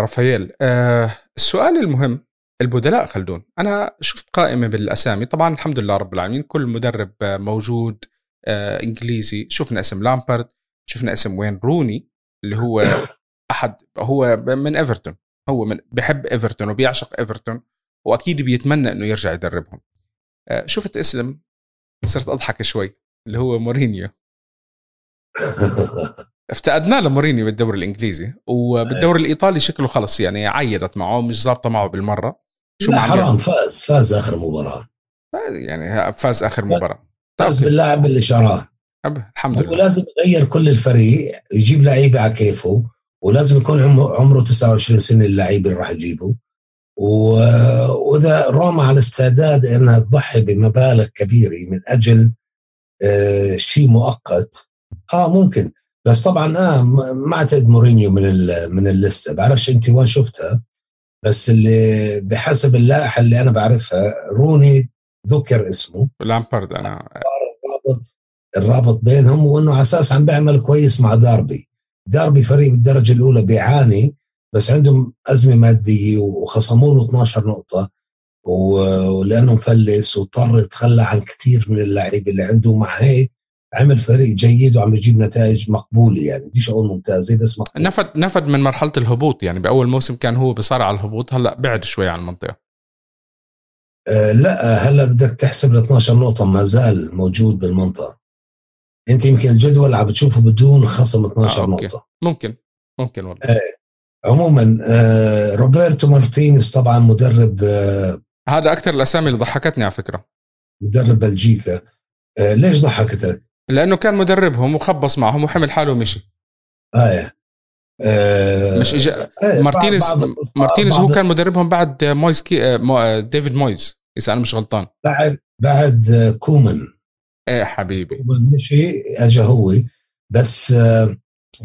رافائيل. آه السؤال المهم البدلاء خلدون. أنا شفت قائمة بالأسامي. طبعا الحمد لله رب العالمين كل مدرب موجود آه إنجليزي. شفنا اسم لامبارد شفنا اسم وين روني. اللي هو أحد هو من إيفرتون هو من بحب إيفرتون وبيعشق إيفرتون وأكيد بيتمنى إنه يرجع يدربهم. آه شفت اسم؟ صرت أضحك شوي اللي هو مورينيو. (laughs) افتقدنا لمورينيو بالدوري الإنجليزي وبالدوري الإيطالي شكله خلص يعني عيدت معه مش ظابطة معه بالمرة. شو لا حرام فاز فاز آخر مباراة. يعني فاز آخر مباراة. فاز باللاعب اللي شراه. الحمد لله. ولازم يغير كل الفريق يجيب لعيبة على كيفه ولازم يكون عمره 29 سنة اللعيبه اللي راح يجيبه. وإذا روما على استعداد إنها تضحي بمبالغ كبيرة من أجل آه شيء مؤقت آه ممكن. بس طبعا آه ما أعتقد مورينيو من من الليسته بعرفش أنت وين شفتها بس اللي بحسب اللائحة اللي أنا بعرفها روني ذكر اسمه. لامبارد أنا الرابط بينهم وانه على أساس عم بيعمل كويس مع داربي. داربي فريق بالدرجة الأولى بيعاني بس عندهم أزمة مادية وخصموا له 12 نقطة ولأنه مفلس واضطر يتخلى عن كثير من اللعيبة اللي عنده. مع هيك عمل فريق جيد وعم يجيب نتائج مقبولة يعني. دي شغل ممتازة بس مقبولة. نفد نفد من مرحلة الهبوط يعني. بأول موسم كان هو بصارع على الهبوط هلأ بعد شوي عن المنطقة. آه لا هلأ بدك تحسب ال 12 نقطة ما زال موجود بالمنطقة. انت يمكن الجدول عم بتشوفه بدون خصم 12 آه، نقطة. ممكن. ممكن والله. آه عموما آه روبرتو مارتينيز طبعا مدرب آه هذا أكثر الأسامي اللي ضحكتني على فكرة. مدرب بلجيكا. آه ليش ضحكتك؟ لأنه كان مدربهم وخبص معهم وحمل حاله ومشي. آه. آه مش إجا... آه مارتينيز بعض مارتينيز هو كان مدربهم بعد مويز كي... آه، مو... ديفيد مويز إذا أنا مش غلطان. بعد بعد كومان. إيه حبيبي؟ مشي اجى هو بس آه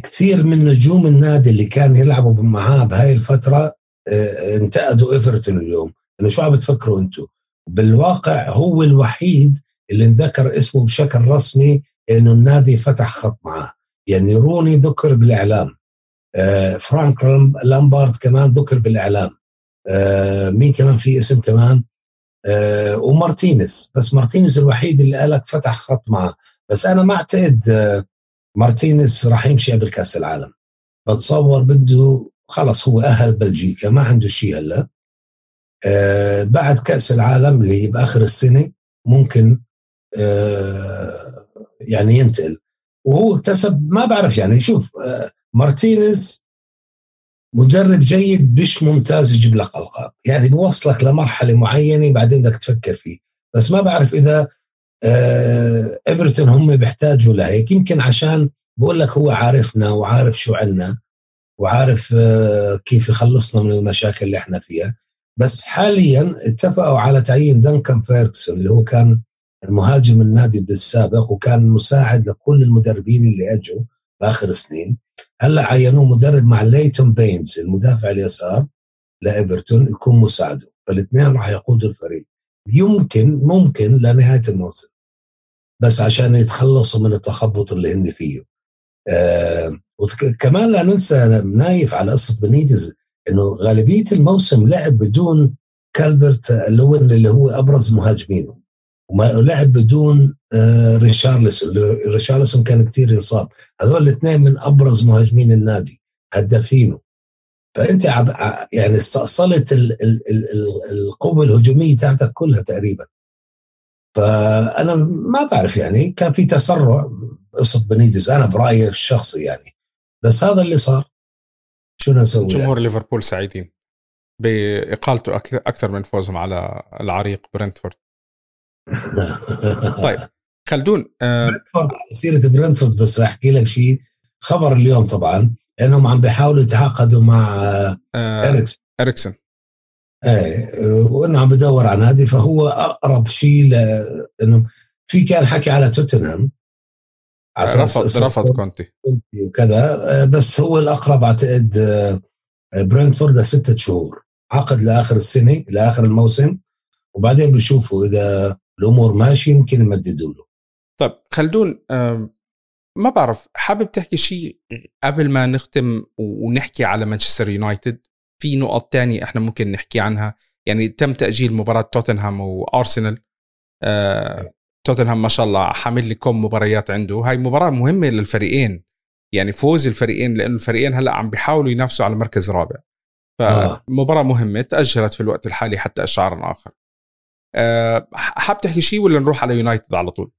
كثير من نجوم النادي اللي كان يلعبوا معاه بهاي الفترة آه انتقدوا إيفرتون اليوم. إنه شو عم بتفكروا أنتم بالواقع هو الوحيد اللي انذكر اسمه بشكل رسمي إنه النادي فتح خط معاه. يعني روني ذكر بالإعلام. آه فرانك لامبارد كمان ذكر بالإعلام. مين كمان في اسم كمان؟ آه ومارتينيز. بس مارتينيز الوحيد اللي قالك فتح خط معاه. بس أنا ما اعتقد آه مارتينيز راح يمشي قبل كأس العالم. بتصور بده خلص هو أهل بلجيكا ما عنده شيء هلا. آه بعد كأس العالم اللي بآخر السنة ممكن يعني ينتقل. وهو اكتسب ما بعرف يعني شوف مارتينيز مدرب جيد مش ممتاز يجيب لك ألقاب. يعني بوصلك لمرحلة معينة بعدين بدك تفكر فيه. بس ما بعرف إذا آه إيفرتون هم بيحتاجوا لهيك. يمكن عشان بقول لك هو عارفنا وعارف شو عنا وعارف آه كيف يخلصنا من المشاكل اللي إحنا فيها. بس حاليا اتفقوا على تعيين دنكن فيرغسون اللي هو كان المهاجم النادي بالسابق وكان مساعد لكل المدربين اللي إجوا. باخر سنين هلأ عينوه مدرب مع ليتون بينز المدافع اليسار لإيفرتون يكون مساعده. فالاثنين راح يقودوا الفريق. يمكن ممكن لنهاية الموسم. بس عشان يتخلصوا من التخبط اللي هن فيه. آه وكمان لا ننسى نايف على قصة بنيدز إنه غالبية الموسم لعب بدون كالبرت لوين اللي هو أبرز مهاجمينه. وما لعب بدون ريشارلسون. ريشارلسون كان كثير يصاب. هذول الاثنين من أبرز مهاجمين النادي هدافينه. فأنت يعني استأصلت ال ال ال القوة الهجومية تاعتك كلها تقريبا. فأنا ما بعرف يعني كان في تسرع. قصة بنيدز أنا برأيي الشخصي يعني. بس هذا اللي صار. شو نسوي جمهور يعني؟ ليفربول سعيدين. بإقالته أكثر من فوزهم على العريق برنتفورد (laughs) طيب. خلدون آه سيرة برنتفورد بس أحكي لك شيء خبر اليوم طبعا إنهم عم بيحاولوا يتعاقدوا مع آه اريكسون اريكسون إيه وإنه عم بدور على نادي فهو أقرب شيء لأنه في كان حكي على توتنهام. رفض رفض كونتي. وكذا. بس هو الأقرب اعتقد برنتفورد لستة شهور. عقد لآخر السنة لآخر الموسم. وبعدين بيشوفوا إذا الأمور ماشية يمكن يمددوا له. طيب خلدون ما بعرف حابب تحكي شيء قبل ما نختم ونحكي على مانشستر يونايتد؟ في نقط تانية إحنا ممكن نحكي عنها؟ يعني تم تأجيل مباراة توتنهام وأرسنال. آه توتنهام ما شاء الله حامل لكم مباريات عنده. هاي مباراة مهمة للفريقين. يعني فوز الفريقين لأنه الفريقين هلأ عم بيحاولوا ينافسوا على مركز رابع. فمباراة مهمة تأجلت في الوقت الحالي حتى إشعار آخر. أه حاب تحكي شيء ولا نروح على يونايتد على طول؟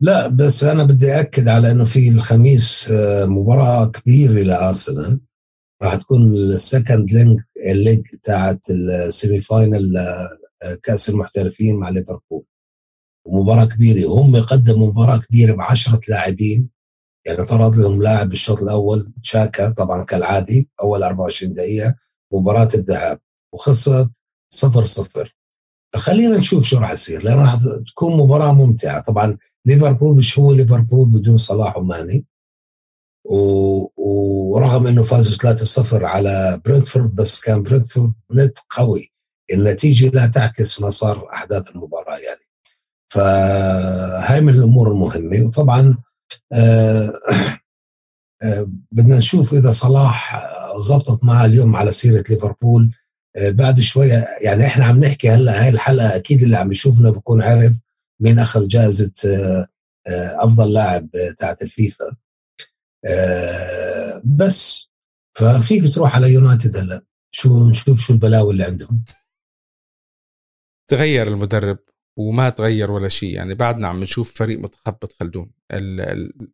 لا بس أنا بدي اكد على إنه في الخميس آه، مباراة كبيرة لأرسنال. راح تكون ال second leg ال leg تاعت ال semi final آه، كأس المحترفين مع ليفربول. ومباراة كبيرة. وهم قدموا مباراة كبيرة ب 10 لاعبين. يعني طرد لهم لاعب بالشوط الأول تشاكا طبعا كالعادي أول 24 دقيقة مباراة الذهاب. وخسرت 0 0 فخلينا نشوف شو راح يصير لأن راح تكون مباراة ممتعة. طبعا ليفربول مش هو ليفربول بدون صلاح وماني. ورغم إنه فازوا 3-0 على برنتفورد بس كان برنتفورد نت قوي. النتيجة لا تعكس مسار أحداث المباراة يعني. فهاي من الأمور المهمة. وطبعا آه آه بدنا نشوف إذا صلاح زبطت معه اليوم على سيرة ليفربول. آه بعد شوية يعني إحنا عم نحكي هلأ هاي الحلقة أكيد اللي عم يشوفنا بكون عارف مين أخذ جائزة آه، آه، أفضل لاعب تاعت الفيفا. بس ففيك تروح على يونايتد هلا. شو نشوف شو البلاوي اللي عندهم. تغير المدرب وما تغير ولا شيء. يعني بعدنا عم نشوف فريق متخبط خلدون. ال ال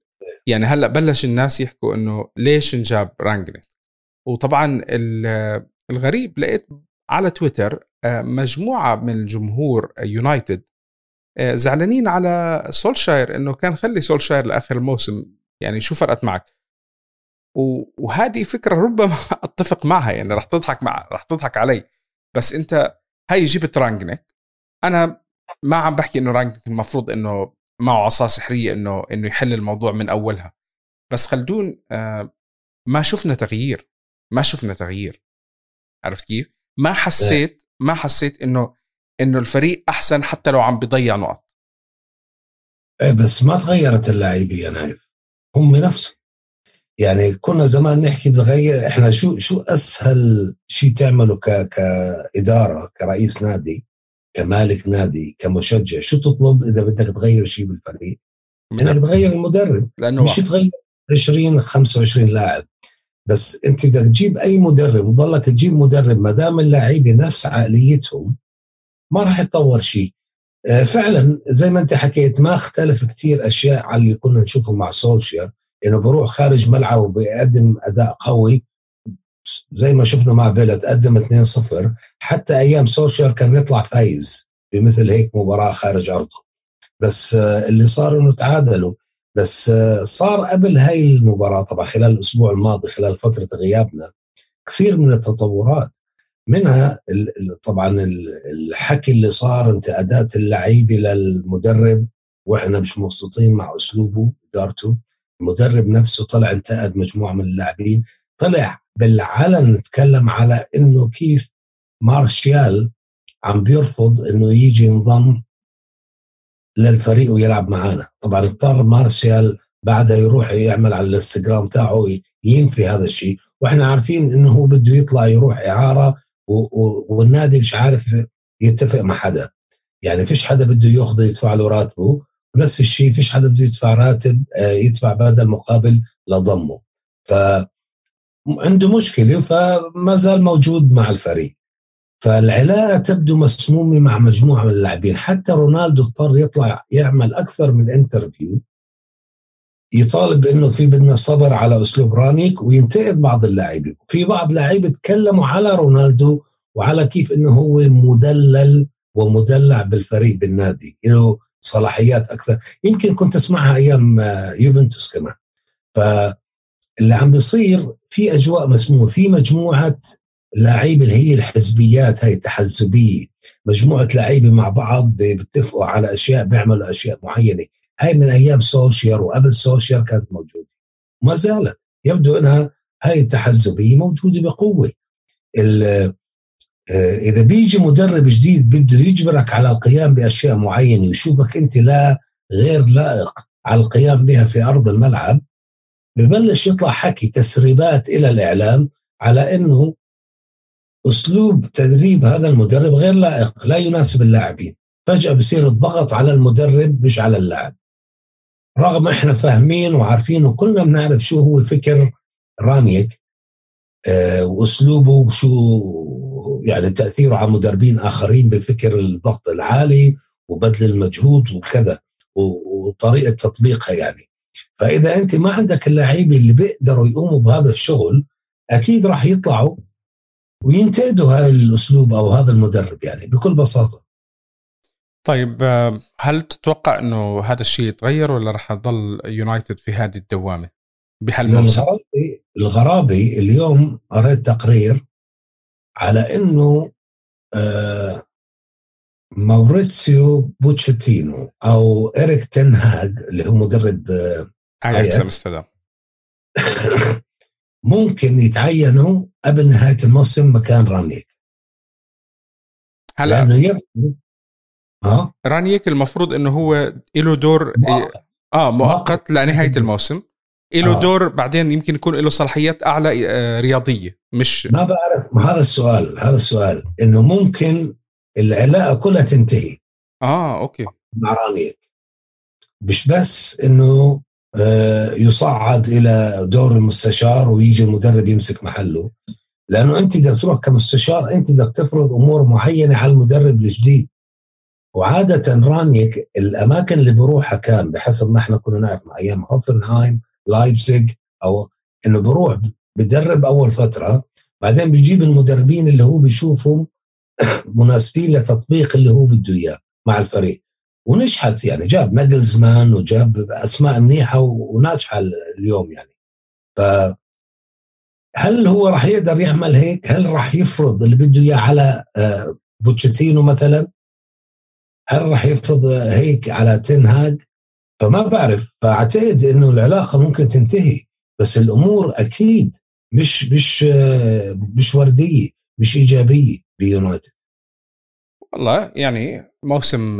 يعني هلا بلش الناس يحكوا إنه ليش انجاب رانجنك وطبعا الغريب لقيت على تويتر آه، مجموعة من الجمهور يونايتد آه، زعلانين على سولشاير إنه كان خلي سولشاير لآخر الموسم. يعني شو فرقت معك؟ وهذه فكرة ربما (laughs) أتفق معها يعني رح تضحك مع رح تضحك علي. بس أنت هاي جبت رانجنك أنا ما عم بحكي إنه رانيك المفروض إنه معه عصا سحرية إنه إنه يحل الموضوع من أولها. بس خلدون آه، ما شفنا تغيير. ما شفنا تغيير. عرفت كيف؟ ما حسيت ما حسيت إنه إنه الفريق أحسن حتى لو عم بيضيع نقط. إيه بس ما تغيرت اللاعبين يا نايف. هم نفسهم. يعني كنا زمان نحكي بتغير إحنا شو شو أسهل شيء تعمله ك كإدارة كرئيس نادي كمالك نادي كمشجع شو تطلب إذا بدك تغير شيء بالفريق؟ انك تغير المدرب. لأنه مش تغير 20 25 لاعب. بس أنت بدك تجيب أي مدرب وتضلك تجيب مدرب ما دام اللاعبين نفس عقليتهم ما راح يتطور شيء. آه، فعلا زي ما انت حكيت ما اختلف كثير أشياء على اللي كنا نشوفه مع سولشير إنه بروح خارج ملعبه وبيقدم أداء قوي. زي ما شفنا مع فيلا تقدم 2-0 حتى أيام سولشاير كان يطلع فايز بمثل هيك مباراة خارج أرضه. بس آه، اللي صار إنه تعادلوا. بس آه، صار قبل هاي المباراة طبعا خلال الأسبوع الماضي خلال فترة غيابنا كثير من التطورات. منها طبعا الحكي اللي صار انتقادات اللعيبه للمدرب وإحنا مش مبسوطين مع أسلوبه إدارته. المدرب نفسه طلع انتقد مجموعة من اللاعبين. طلع بالعلن تكلم على إنه كيف مارشال عم بيرفض إنه يجي ينضم للفريق ويلعب معنا طبعا اضطر مارشال بعدها يروح يعمل على الإنستغرام تاعه ينفي هذا الشيء. وإحنا عارفين إنه هو بده يطلع يروح إعارة والنادي مش عارف يتفق مع حدا. يعني فيش حدا بده ياخذ يدفع له راتبه ونفس الشيء فيش حدا بده يدفع راتب آه، يدفع بدل مقابل لضمه. ف عنده مشكلة فما زال موجود مع الفريق. فالعلاقة تبدو مسمومة مع مجموعة من اللاعبين. حتى رونالدو اضطر يطلع يعمل أكثر من interview يطالب انه في بدنا صبر على أسلوب رانيك وينتقد بعض اللاعبين. في بعض اللاعبين تكلموا على رونالدو وعلى كيف إنه هو مدلل ومدلع بالفريق بالنادي. له صلاحيات أكثر. يمكن كنت أسمعها أيام آه، يوفنتوس كمان. فاللي عم بيصير في أجواء مسمومة. في مجموعة لعيبه اللي هي الحزبيات هاي التحزبية. مجموعة لعيبه مع بعض بيتفقوا على أشياء بيعملوا أشياء معينة. هاي من أيام سولشاير وقبل سولشاير كانت موجودة. ما زالت. يبدو إنها هاي التحزبيه موجودة بقوة. آه، إذا بيجي مدرب جديد بده يجبرك على القيام بأشياء معينة ويشوفك أنت لا غير لائق على القيام بها في أرض الملعب ببلش يطلع حكي تسريبات إلى الإعلام على إنه أسلوب تدريب هذا المدرب غير لائق لا يناسب اللاعبين. فجأة بصير الضغط على المدرب مش على اللاعب. رغم إحنا فاهمين وعارفين وكلنا بنعرف شو هو فكر رانيك آه، وأسلوبه شو يعني تأثيره على مدربين آخرين بفكر الضغط العالي وبذل المجهود وكذا وطريقة تطبيقها يعني. فإذا أنت ما عندك اللعيبة اللي بيقدروا يقوموا بهذا الشغل أكيد راح يطلعوا وينتقدوا هذا الأسلوب أو هذا المدرب يعني بكل بساطة. طيب هل تتوقع إنه هذا الشيء يتغير ولا راح يضل يونايتد في هذه الدوامة بهالموسم؟ الغرابي الغرابي اليوم قريت تقرير على إنه آه موريسيو بوتشيتينو أو اريك تن هاج اللي هو مدرب آه، اياكس امستردام (laughs) ممكن يتعينوا قبل نهاية الموسم مكان رانيك هلا. لأنه يبدو أه؟ رانيك المفروض إنه هو له دور مؤقت. آه مؤقت لنهاية الموسم. له آه. دور بعدين يمكن يكون له صلاحيات أعلى آه، رياضية مش ما بعرف هذا السؤال هذا السؤال إنه ممكن العلاقة كلها تنتهي. آه أوكي. مع رانيك مش بس إنه آه، يصعد إلى دور المستشار ويجي المدرب يمسك محله لأنه أنت بدك تروح كمستشار أنت بدك تفرض أمور معينة على المدرب الجديد. وعادة رانيك الأماكن اللي بروحها كان بحسب ما إحنا كنا نعرف مع أيام هوفنهايم لايبزيج أو إنه بروح بدرب أول فترة بعدين بيجيب المدربين اللي هو بيشوفهم (coughs) مناسبين لتطبيق اللي هو بده إياه مع الفريق ونجحت يعني جاب نجلزمان وجاب أسماء منيحة وناجحة اليوم يعني ف هل هو راح يقدر يعمل هيك؟ هل راح يفرض اللي بده إياه على آه، بوتشيتينو مثلا؟ هل راح يفرض هيك على تنهاج؟ فما بعرف. فأعتقد إنه العلاقة ممكن تنتهي بس الأمور أكيد مش مش مش وردية مش إيجابية بيونايتد والله يعني موسم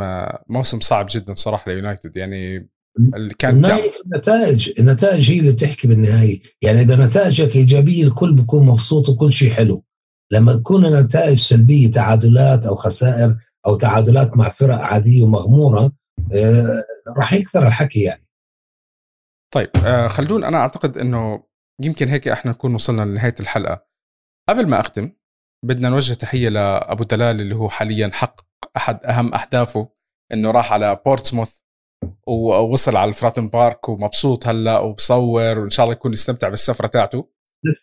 موسم صعب جدا صراحة ليونايتد. يعني اللي كان النتائج النتائج هي اللي بتحكي بالنهاية. يعني إذا نتائجك إيجابية الكل بيكون مبسوط وكل شيء حلو. لما تكون النتائج سلبية تعادلات أو خسائر أو تعادلات مع فرق عادية ومغمورة آه، راح يكثر الحكي يعني. طيب آه خلدون أنا أعتقد إنه يمكن هيك إحنا نكون وصلنا لنهاية الحلقة. قبل ما أختم بدنا نوجه تحية لأبو دلال اللي هو حاليا حقق أحد أهم أهدافه إنه راح على بورتسموث ووصل على الفراتن بارك ومبسوط هلأ وبصور وإن شاء الله يكون يستمتع بالسفرة تاعته.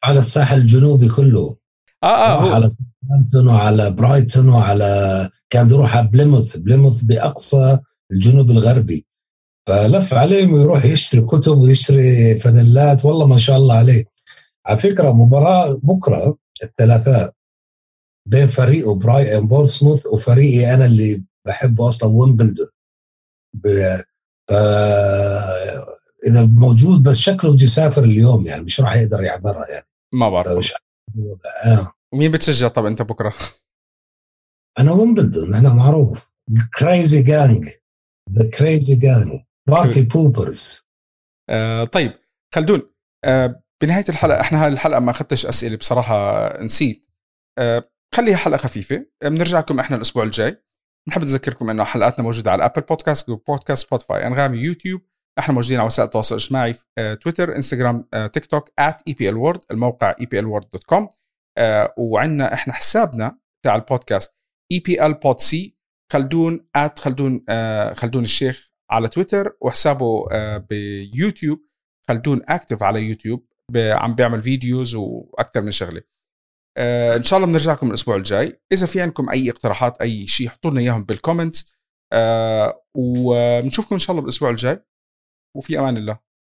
على الساحل الجنوبي كله. آه آه. على ساوثهامبتون وعلى برايتون وعلى كان بيروح على بليموث. بليموث بأقصى الجنوب الغربي. فلف عليهم ويروح يشتري كتب ويشتري فانيلات. والله ما شاء الله عليه. على فكرة مباراة بكرة الثلاثاء بين فريقه برايان بولسموث وفريقي أنا اللي بحبه أصلا ويمبلدون. إذا موجود بس شكله بده يسافر اليوم يعني مش راح يقدر يحضرها يعني. ما بعرف آه. مين بتشجع؟ طب انت بكرة؟ أنا ويمبلدون أنا معروف. Crazy Gang the Crazy Gang party poopers طيب خلدون آه بنهاية الحلقة إحنا هاي الحلقة ما أخذتش أسئلة بصراحة نسيت. آه خليها حلقة خفيفة. بنرجع لكم إحنا الأسبوع الجاي. بنحب نذكركم إنه حلقاتنا موجودة على Apple Podcast Google Podcast سبوتيفاي أنغامي يوتيوب. إحنا موجودين على وسائل التواصل الاجتماعي آه، تويتر انستغرام آه، تيك توك @eplworld الموقع eplworld.com آه، وعندنا إحنا حسابنا تاع البودكاست بود سي خلدون خلدون خلدون الشيخ على تويتر وحسابه بيوتيوب خلدون اكتف على يوتيوب عم بيعمل videos وأكثر من شغلة. إن شاء الله بنرجع لكم الأسبوع الجاي. إذا في عندكم أي اقتراحات أي شيء حطوا لنا اياهم بال comments وبنشوفكم إن شاء الله بالأسبوع الجاي. وفي أمان الله.